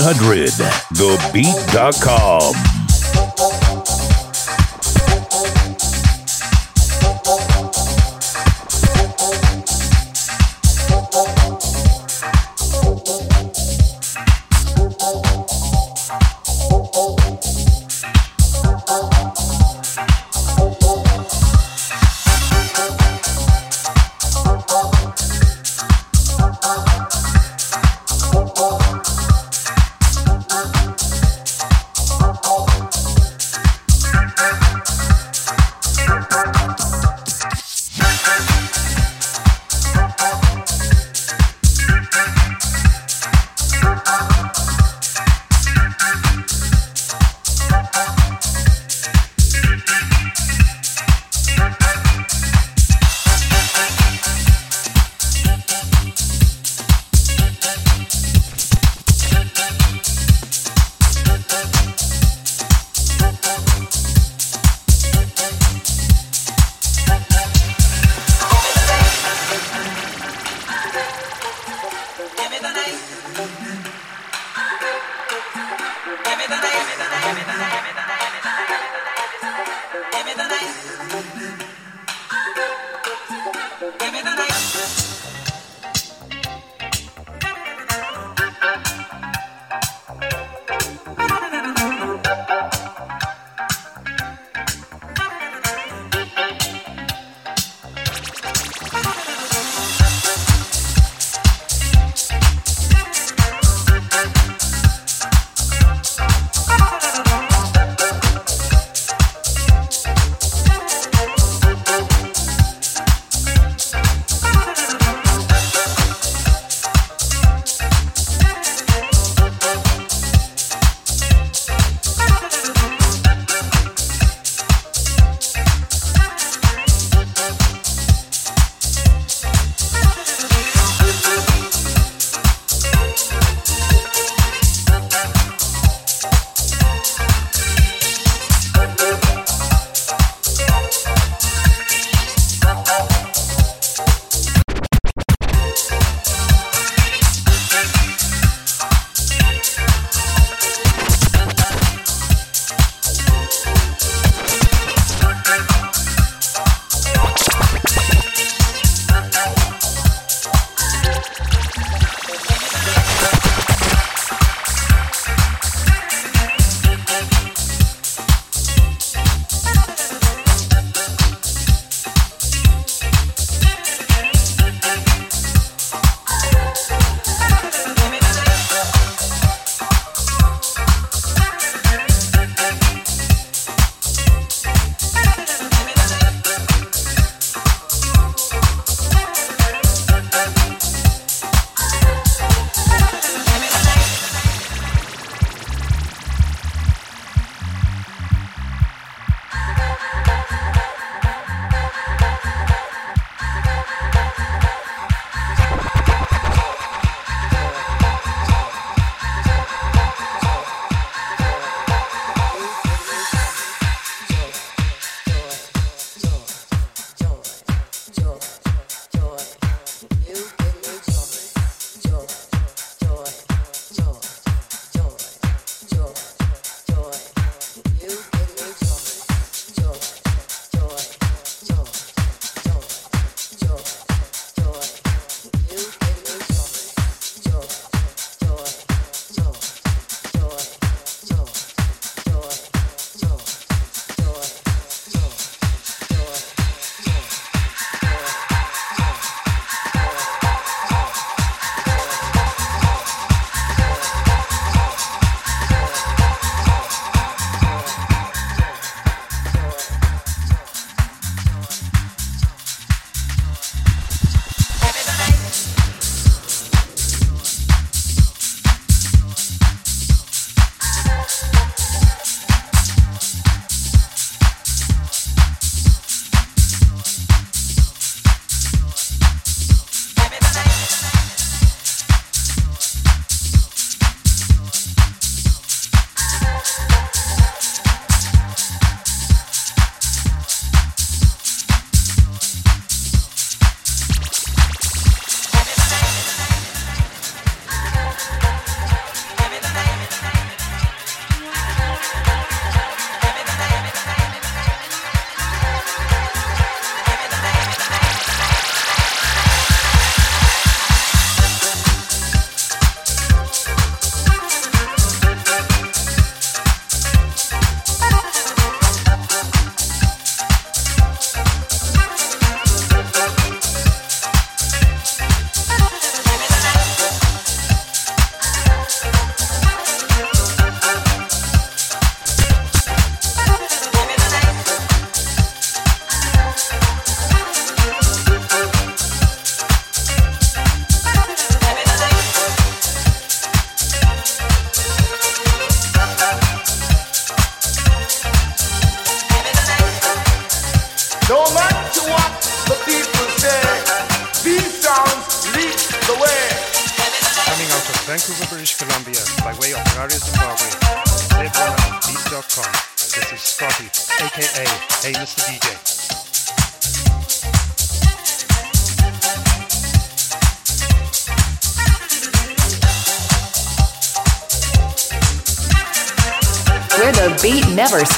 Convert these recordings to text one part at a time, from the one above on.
Z100, thebeat.com.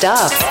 never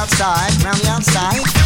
outside, round the outside.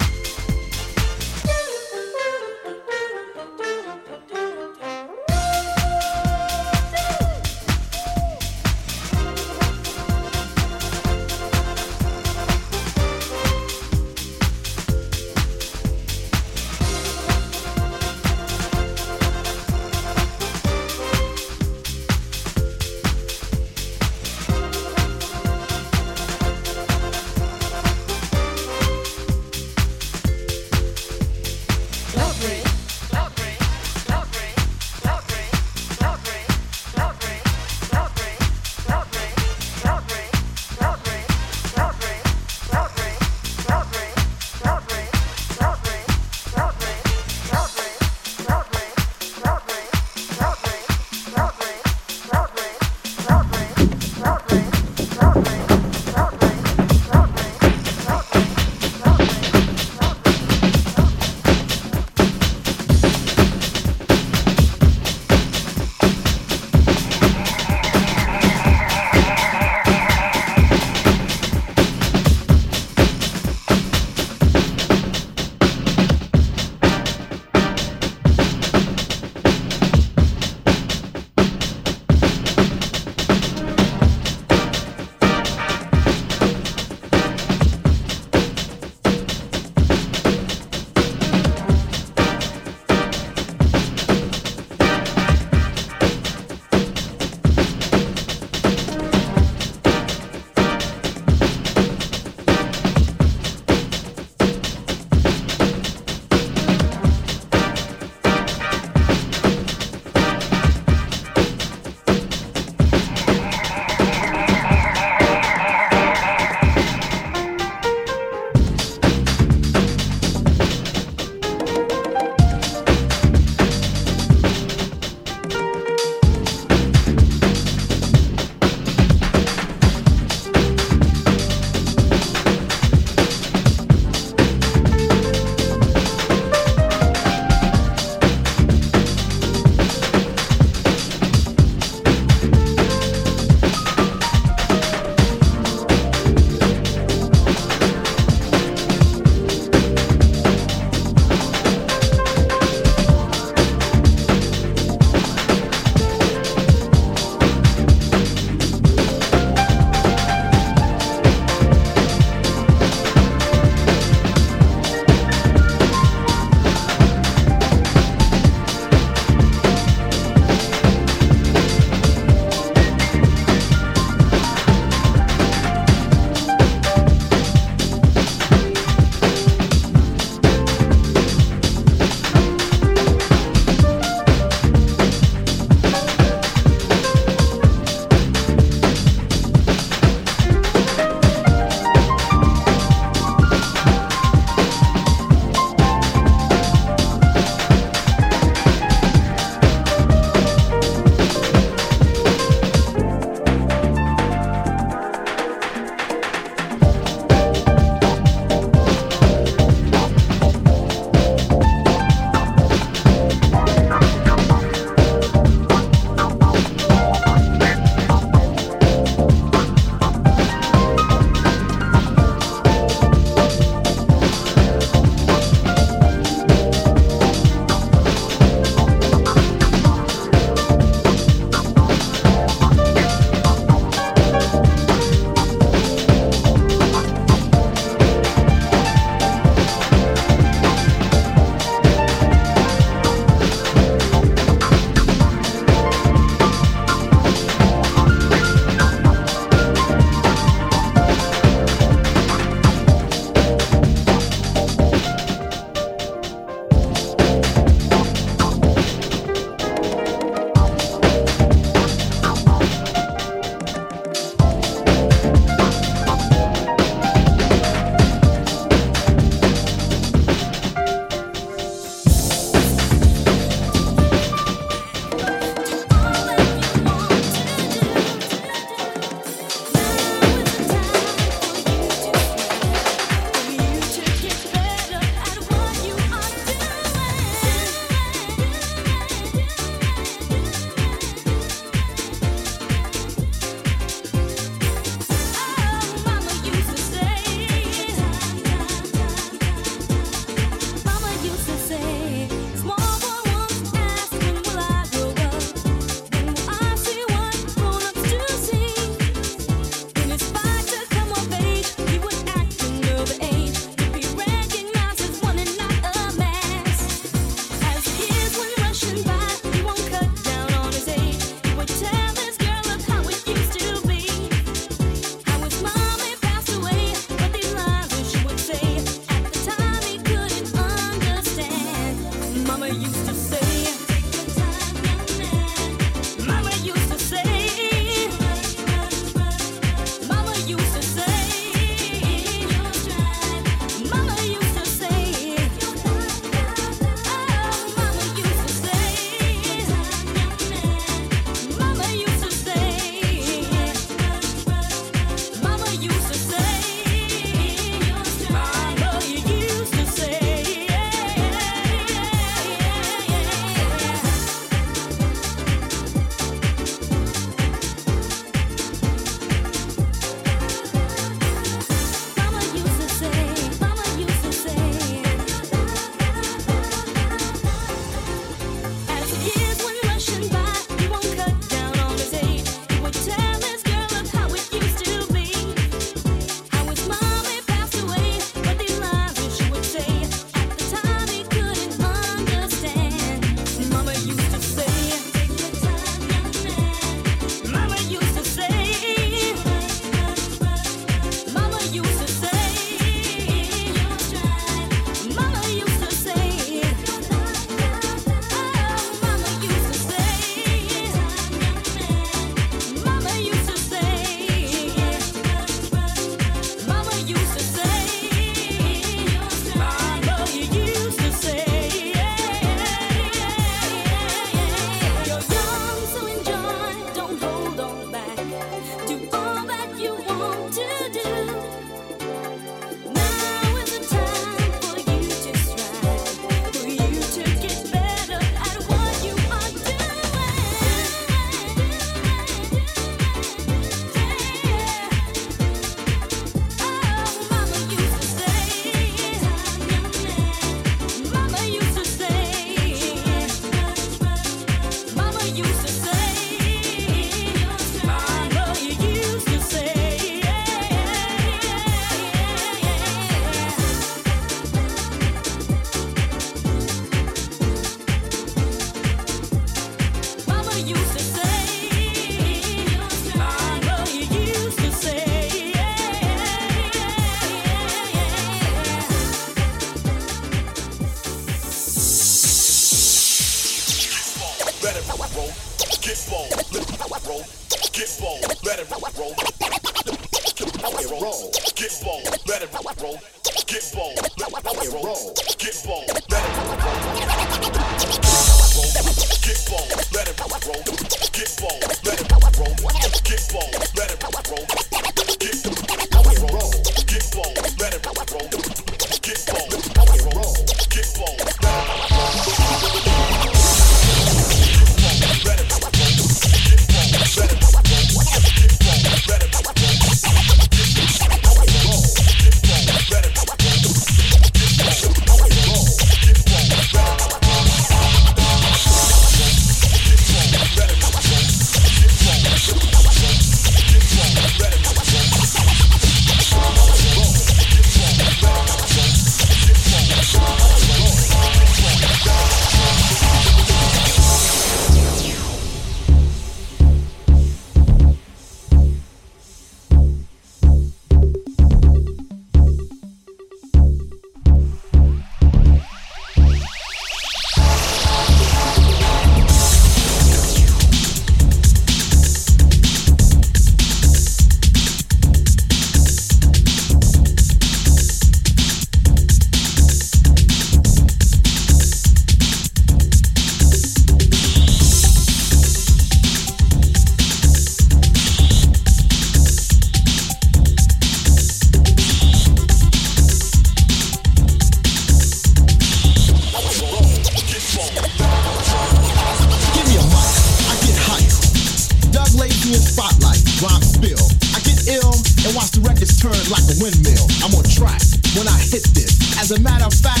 Matter of fact,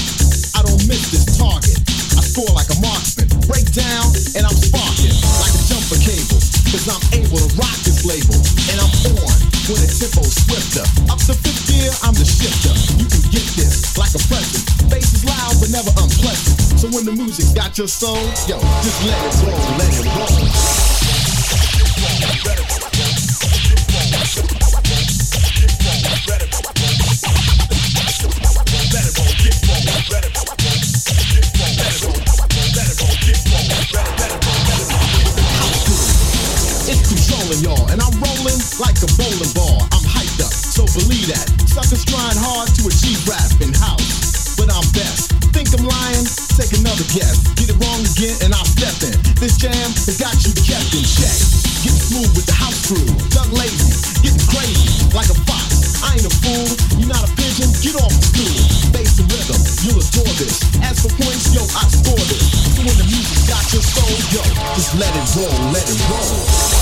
I don't miss this target. I score like a marksman, break down, and I'm sparking like a jumper cable. Cause I'm able to rock this label, and I'm on when the tempo's swifter. Up to fifth gear, I'm the shifter. You can get this like a present. Bass is loud, but never unpleasant. So when the music got your soul, yo, just let it roll, let it roll. Get it wrong again, and I'll step in. This jam has got you guessing. Check, get smooth with the house crew, Doug lazy, getting crazy like a fox. I ain't a fool, you're not a pigeon. Get off the stool. Rhythm, you'll adore this. As for points, yo, I. So when the music got your soul, yo, just let it roll, let it roll.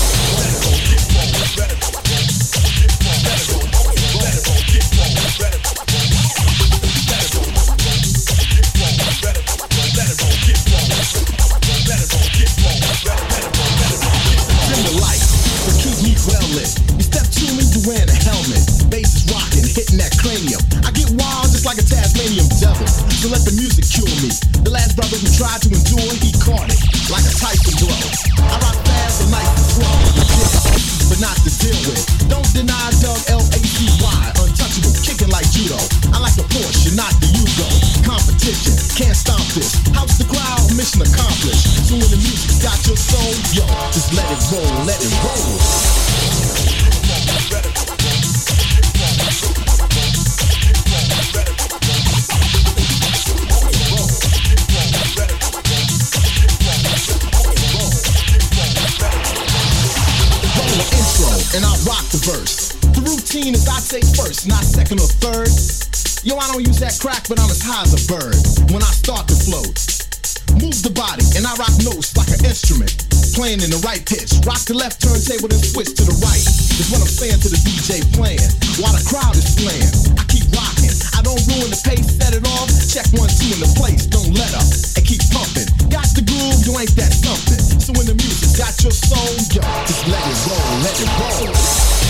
Dim the lights, keep me. You to me, you wearing a helmet. Cranium. I get wild just like a Tasmanian devil. So let the music cure me. The last brother who tried to endure, he caught it like a Tyson blow. I rock fast, the night is slow. But not to deal with. Don't deny Doug L-A-C-Y. Untouchable, kicking like judo. I like a Porsche, not the Yugo. Competition, can't stop this. House the crowd, mission accomplished. So when the music got your soul, yo, just let it roll, let it roll. Crack, but I'm as high as a bird when I start to float. Move the body and I rock notes like an instrument. Playing in the right pitch. Rock the left turntable then switch to the right. Is what I'm saying to the DJ playing. While the crowd is playing. I keep rocking. I don't ruin the pace, set it off. Check one, two in the place. Don't let up. And keep pumping. Got the groove, you ain't that something. So when the music got your soul, yo, just let it roll, let it roll.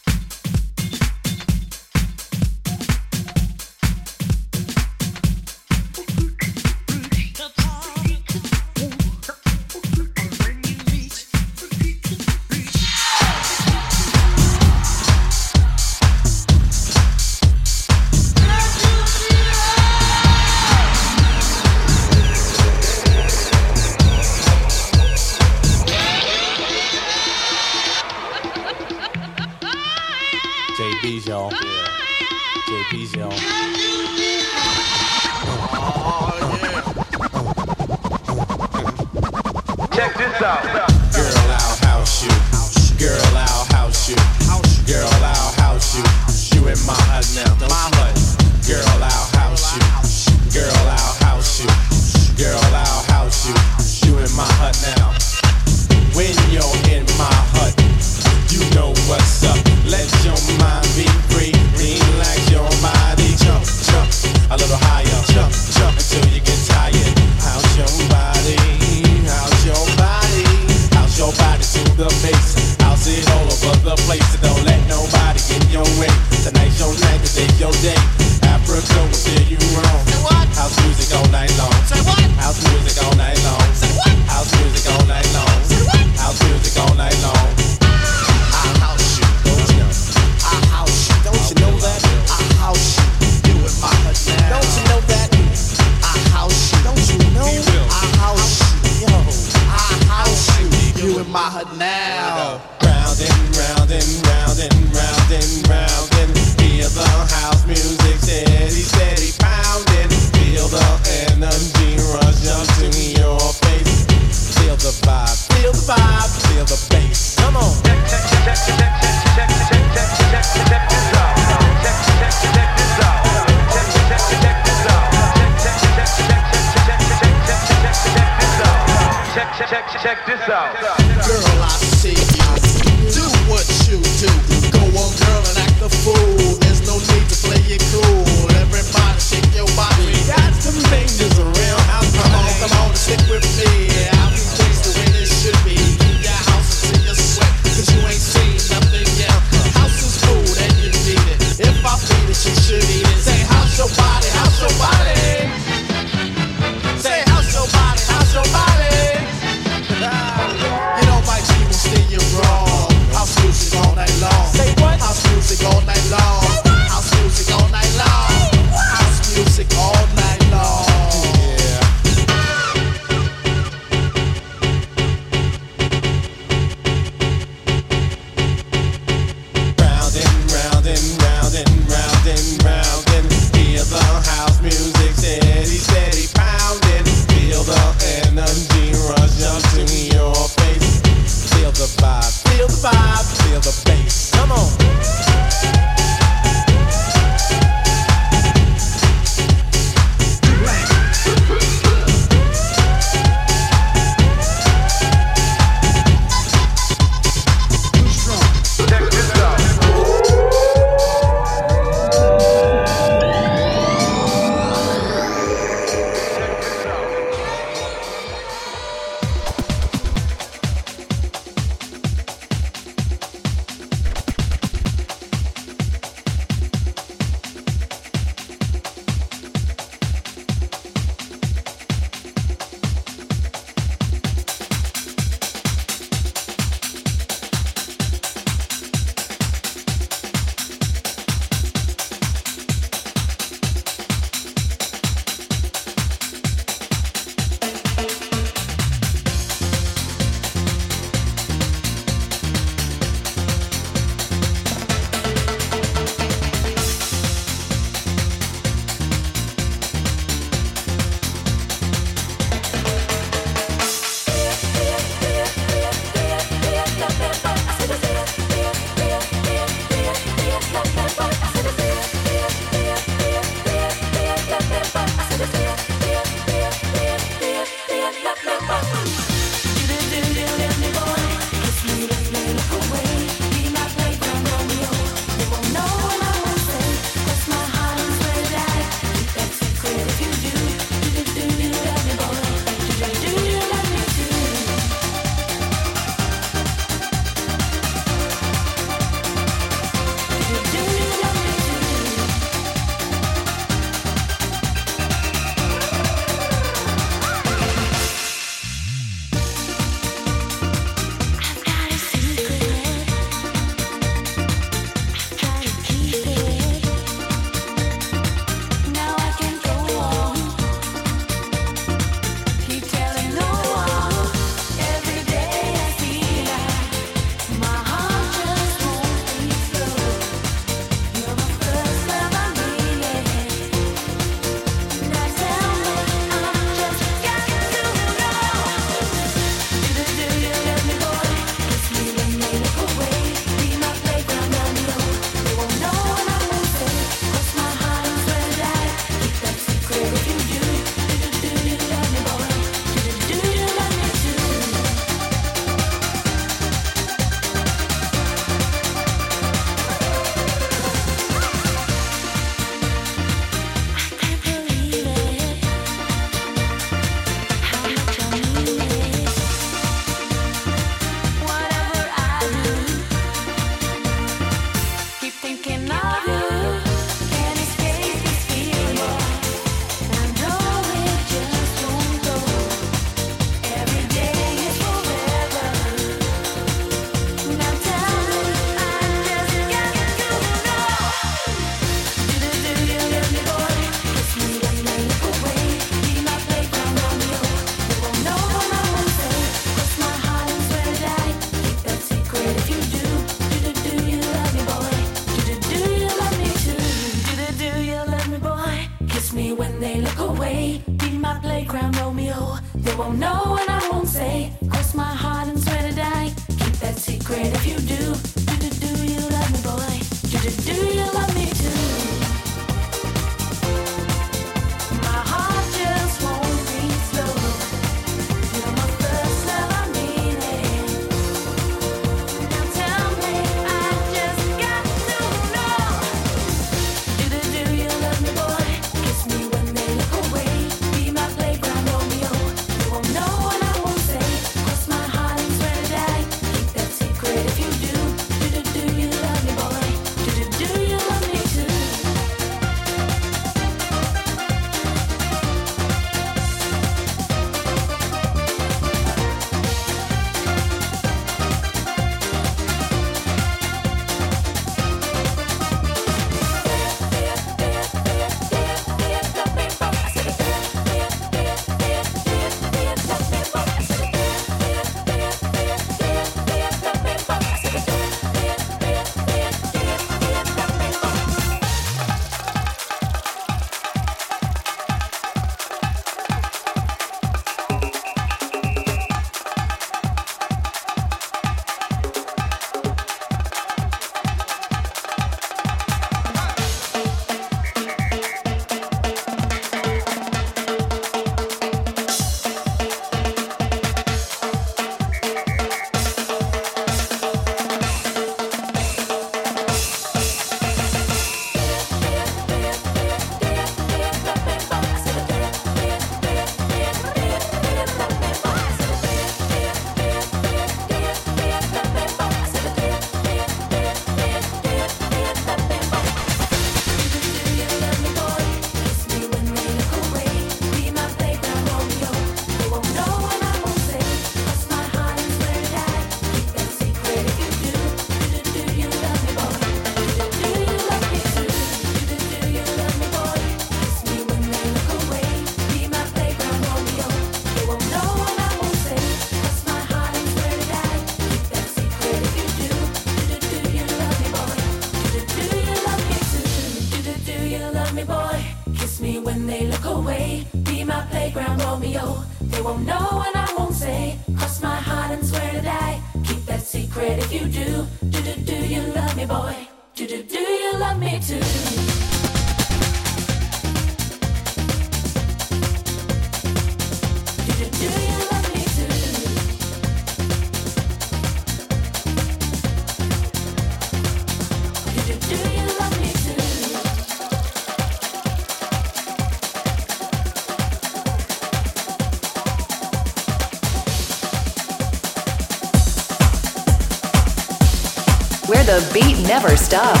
Never stops.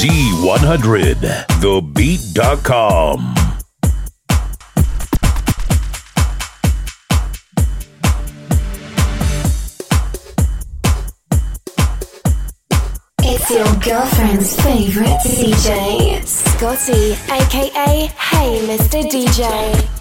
Z100, thebeat.com. It's your girlfriend's favorite DJ, Scotty, aka Hey Mr. DJ.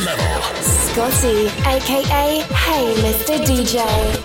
Level. Scotty, aka Hey Mr. DJ.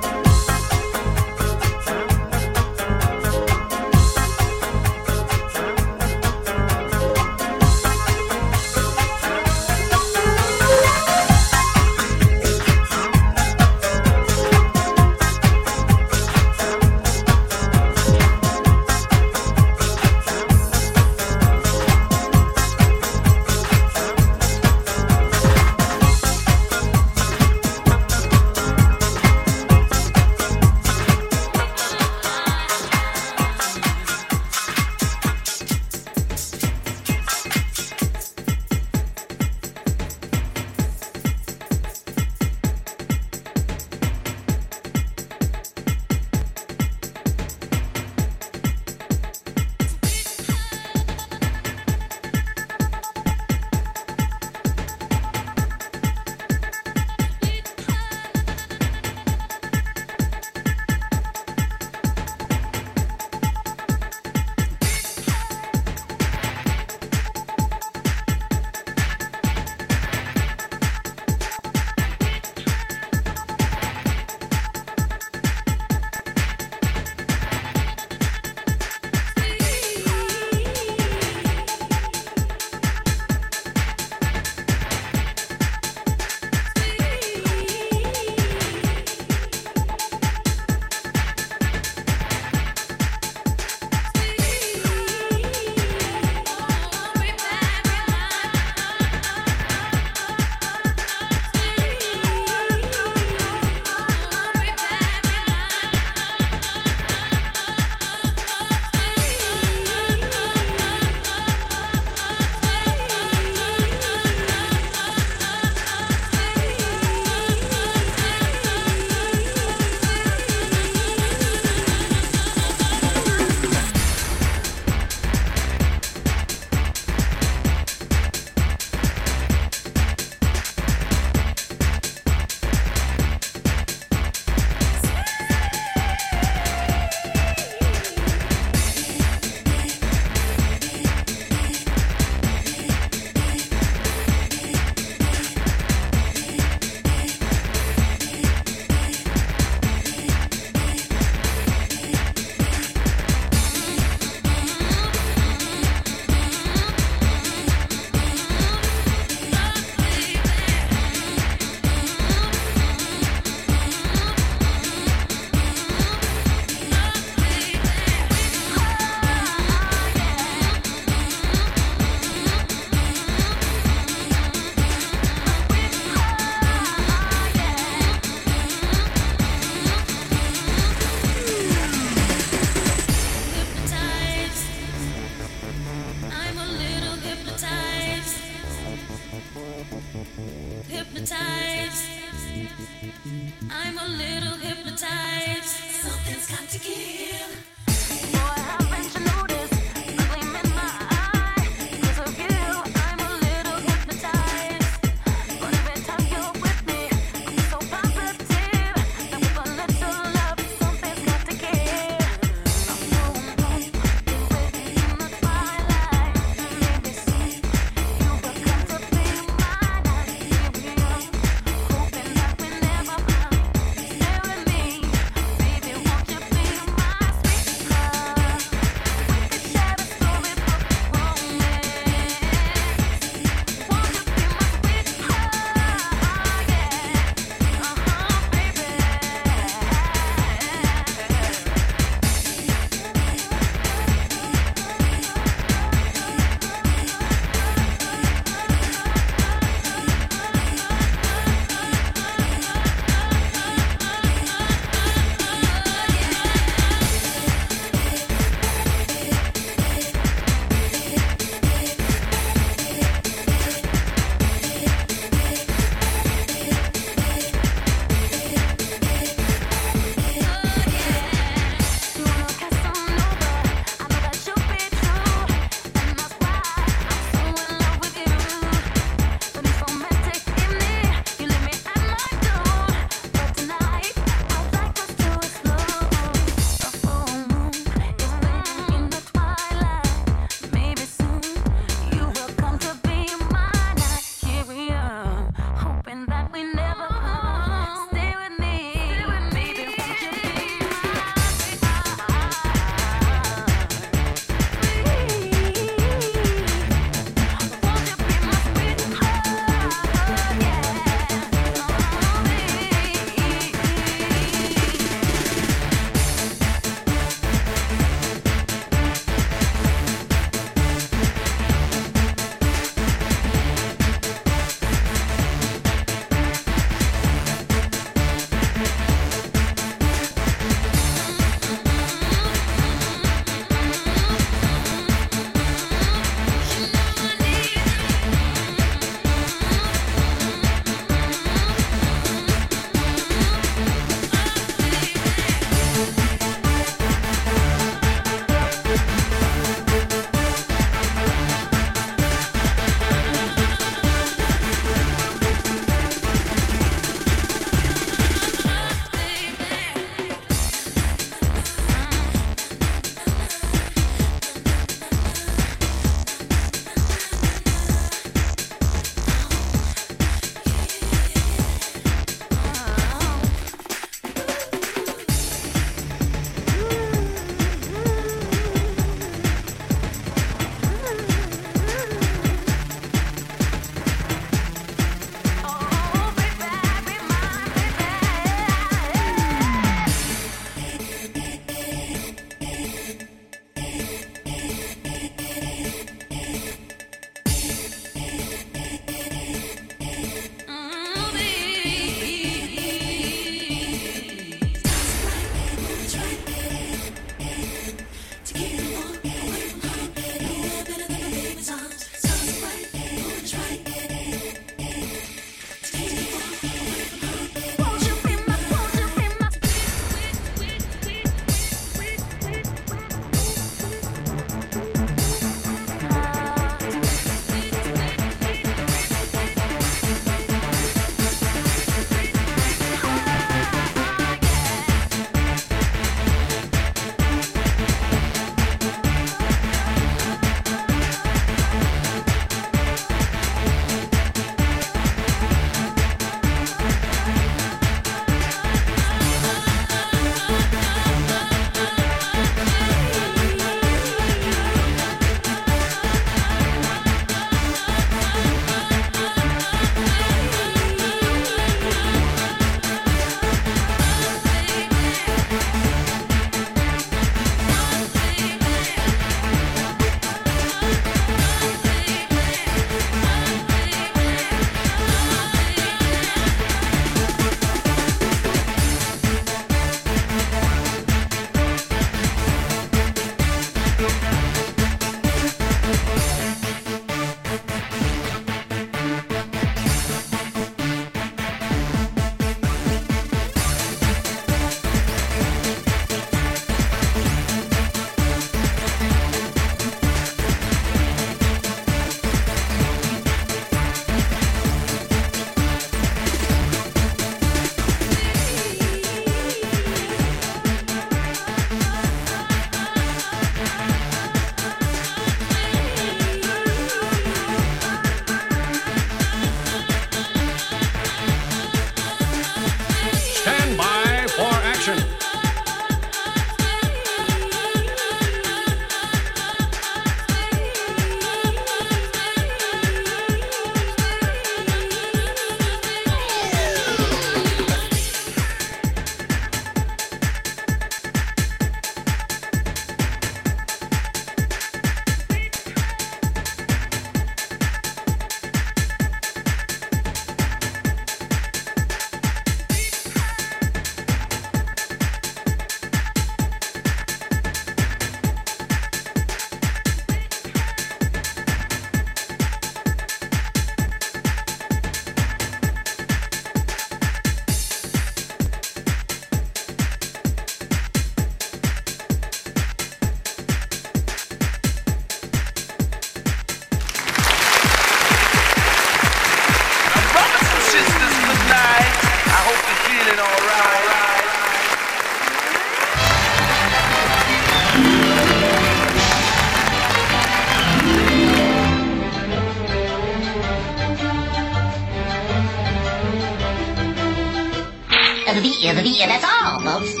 Yeah, the that's all, folks.